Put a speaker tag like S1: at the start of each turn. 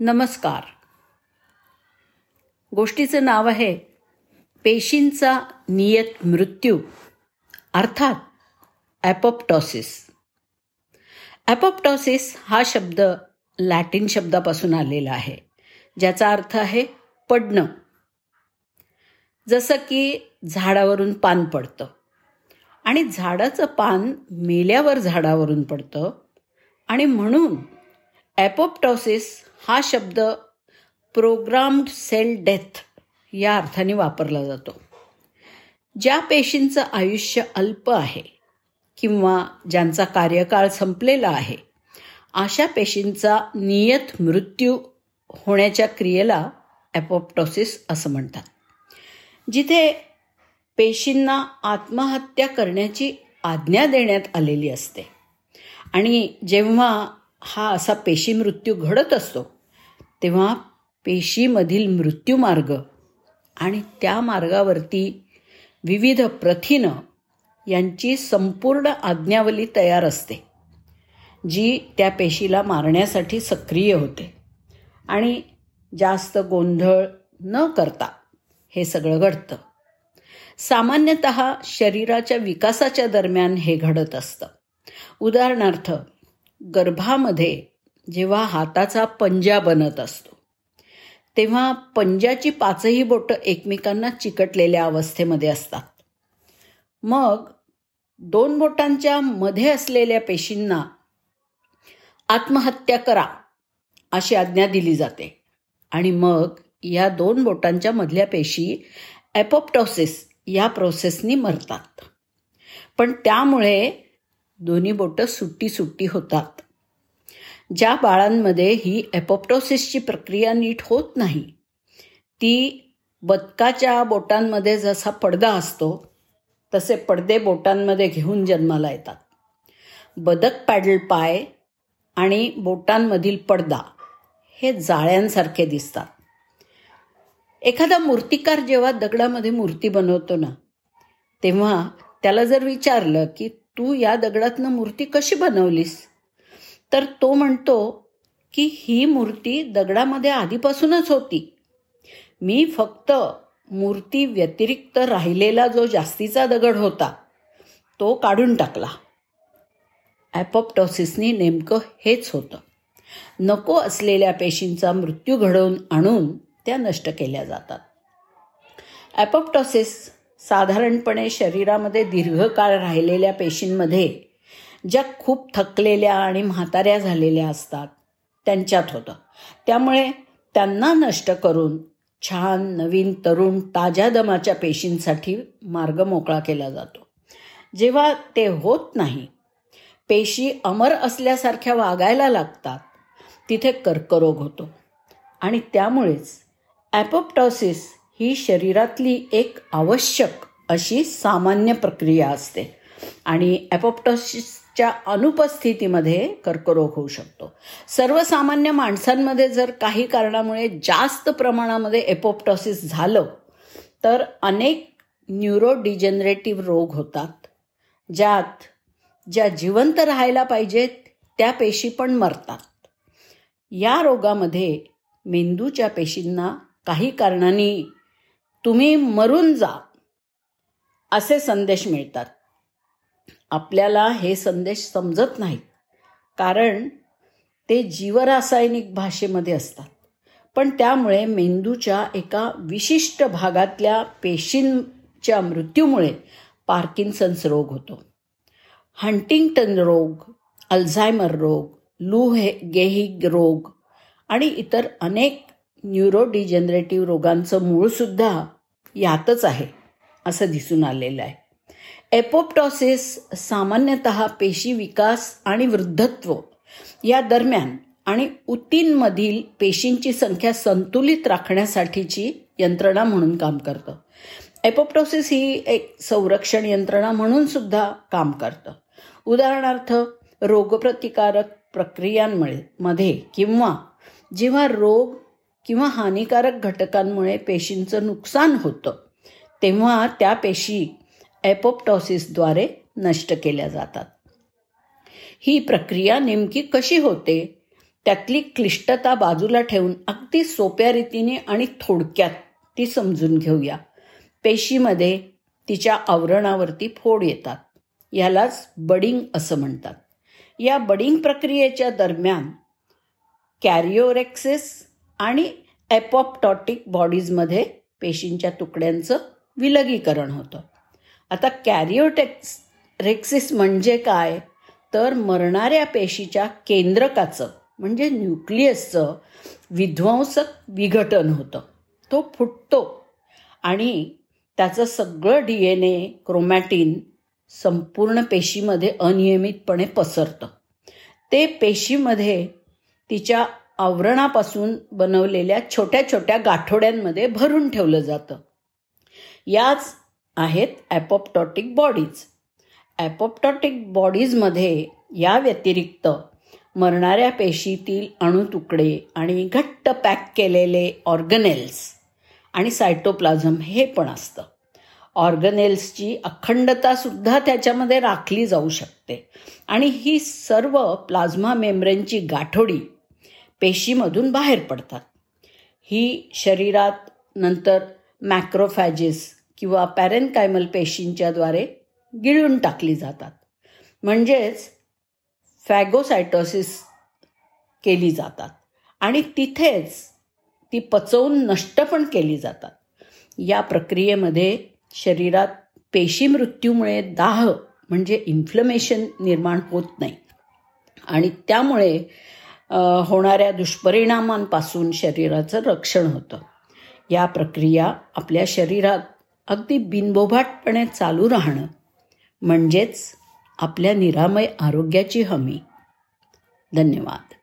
S1: नमस्कार. गोष्टीचं नाव आहे पेशींचा नियत मृत्यू अर्थात ॲपोप्टॉसिस ॲपोप्टॉसिस हा शब्द लॅटिन शब्दापासून आलेला आहे ज्याचा अर्थ आहे पडणं. जसं की झाडावरून पान पडतं आणि झाडाचं पान मेल्यावर झाडावरून पडतं आणि म्हणून ॲपोप्टॉसिस हा शब्द प्रोग्राम्ड सेल डेथ या अर्थाने वापरला जातो. ज्या पेशींचं आयुष्य अल्प आहे किंवा ज्यांचा कार्यकाळ संपलेला आहे अशा पेशींचा नियत मृत्यू होण्याच्या क्रियेला ॲपोप्टोसिस असं म्हणतात. जिथे पेशींना आत्महत्या करण्याची आज्ञा देण्यात आलेली असते आणि जेव्हा हा असा पेशी मृत्यू घडत असतो तेव्हा पेशीमधील मृत्यूमार्ग आणि त्या मार्गावरती विविध प्रथिनं यांची संपूर्ण आज्ञावली तयार असते जी त्या पेशीला मारण्यासाठी सक्रिय होते. आणि जास्त गोंधळ न करता हे सगळं घडतं. सामान्यतः शरीराच्या विकासाच्या दरम्यान हे घडत असतं. उदाहरणार्थ गर्भामध्ये जेव्हा हाताचा पंजा बनत असतो तेव्हा पंजाची पाचही बोटं एकमेकांना चिकटलेल्या अवस्थेमध्ये असतात. मग दोन बोटांच्या मध्ये असलेल्या पेशींना आत्महत्या करा अशी आज्ञा दिली जाते. आणि मग या दोन बोटांच्या मधल्या पेशी ॲपोप्टॉसिस या प्रोसेसनी मरतात. पण त्यामुळे दोन्ही बोटं सुट्टी सुट्टी होतात. ज्या बाळांमध्ये ही एपोप्टोसिसची प्रक्रिया नीट होत नाही ती बदकाच्या बोटांमध्ये जसा पडदा असतो तसे पडदे बोटांमध्ये घेऊन जन्माला येतात. बदक पॅडल पाय आणि बोटांमधील पडदा हे जाळ्यांसारखे दिसतात. एखादा मूर्तिकार जेव्हा दगडामध्ये मूर्ती बनवतो ना तेव्हा त्याला जर विचारलं की तू या दगडातनं मूर्ती कशी बनवलीस? तर तो म्हणतो की ही मूर्ती दगडामध्ये आधीपासूनच होती. मी फक्त मूर्ती व्यतिरिक्त राहिलेला जो जास्तीचा दगड होता तो काढून टाकला. ॲपोप्टॉसिसनी नेमकं हेच होतं. नको असलेल्या पेशींचा मृत्यू घडवून आणून त्या नष्ट केल्या जातात. ॲपोप्टॉसिस साधारणपणे शरीरामध्ये दीर्घकाळ राहिलेल्या पेशींमध्ये ज्या खूप थकलेल्या आणि म्हाताऱ्या झालेल्या असतात त्यांच्यात होतं. त्यामुळे त्यांना नष्ट करून छान नवीन तरुण ताज्या दमाच्या पेशींसाठी मार्ग मोकळा केला जातो. जेव्हा ते होत नाही पेशी अमर असल्यासारख्या वागायला लागतात तिथे कर्करोग होतो. आणि त्यामुळेच ॲपोप्टॉसिस ही शरीरातली एक आवश्यक अशी सामान्य प्रक्रिया असते. आणि ॲपोप्टॉसिसच्या अनुपस्थितीमध्ये कर्करोग होऊ शकतो. सर्वसामान्य माणसांमध्ये जर काही कारणामुळे जास्त प्रमाणामध्ये एपोप्टॉसिस झालं तर अनेक न्यूरोडिजनरेटिव्ह रोग होतात ज्यात ज्या जिवंत राहायला पाहिजेत त्या पेशी पण मरतात. या रोगामध्ये मेंदूच्या पेशींना काही कारणांनी तुम्ही मरून जा असे संदेश मिळतात. आपल्याला हे संदेश समजत नाहीत कारण ते जीवरासायनिक भाषेमध्ये असतात. पण त्यामुळे मेंदूच्या एका विशिष्ट भागातल्या पेशींच्या मृत्यूमुळे पार्किन्सन्स रोग होतो. हंटिंग्टन रोग अल्झायमर रोग लू हे गेहिग रोग आणि इतर अनेक न्यूरोडिजनरेटिव्ह रोगांचं मूळसुद्धा यातच आहे असं दिसून आलेलं आहे. एपोप्टॉसिस सामान्यतः पेशी विकास आणि वृद्धत्व या दरम्यान आणि उतींमधील पेशींची संख्या संतुलित राखण्यासाठीची यंत्रणा म्हणून काम करतं. एपोप्टॉसिस ही एक संरक्षण यंत्रणा म्हणून सुद्धा काम करतं. उदाहरणार्थ रोगप्रतिकारक प्रक्रियांमुळे मध्ये किंवा जेव्हा रोग किंवा हानिकारक घटकांमुळे पेशींचं नुकसान होतं तेव्हा त्या पेशी एपोप्टॉसिसद्वारे नष्ट केल्या जातात. ही प्रक्रिया नेमकी कशी होते? त्यातली क्लिष्टता बाजूला ठेवून अगदी सोप्या रीतीने आणि थोडक्यात ती समजून घेऊया. पेशीमध्ये तिच्या आवरणावरती फोड येतात. यालाच बडिंग असं म्हणतात. या बडिंग प्रक्रियेच्या दरम्यान कॅरिओरेक्सिस आणि एपॉप्टॉटिक बॉडीजमध्ये पेशींच्या तुकड्यांचं विलगीकरण होतं. आता कॅरिओटेक्स रेक्सिस म्हणजे काय? तर मरणाऱ्या पेशीच्या केंद्रकाचं म्हणजे न्यूक्लियसचं विध्वंसक विघटन होतं. तो फुटतो आणि त्याचं सगळं डी एन ए क्रोमॅटिन संपूर्ण पेशीमध्ये अनियमितपणे पसरतं. ते पेशीमध्ये तिच्या आवरणापासून बनवलेल्या छोट्या छोट्या गाठोड्यांमध्ये भरून ठेवलं जातं. याच आहेत ॲपोप्टॉटिक बॉडीज. ॲपोप्टॉटिक बॉडीजमध्ये या व्यतिरिक्त मरणाऱ्या पेशीतील अणुतुकडे आणि घट्ट पॅक केलेले ऑर्गनेल्स आणि सायटोप्लाझम हे पण असतं. ऑर्गनेल्सची अखंडतासुद्धा त्याच्यामध्ये राखली जाऊ शकते. आणि ही सर्व प्लाझ्मा मेम्ब्रेनची गाठोडी पेशीमधून बाहेर पडतात. ही शरीरात नंतर मॅक्रोफॅजिस किंवा पॅरेनकायमल पेशींच्याद्वारे गिळून टाकली जातात. म्हणजेच फॅगोसायटोसिस केली जातात आणि तिथेच ती पचवून नष्ट पण केली जातात. या प्रक्रियेमध्ये शरीरात पेशी मृत्यूमुळे दाह म्हणजे इन्फ्लमेशन निर्माण होत नाही. आणि त्यामुळे होणाऱ्या दुष्परिणामांपासून शरीराचं रक्षण होतं. या प्रक्रिया आपल्या शरीरात अगदी बिनबोभाटपणे चालू राहणं म्हणजेच आपल्या निरामय आरोग्याची हमी. धन्यवाद.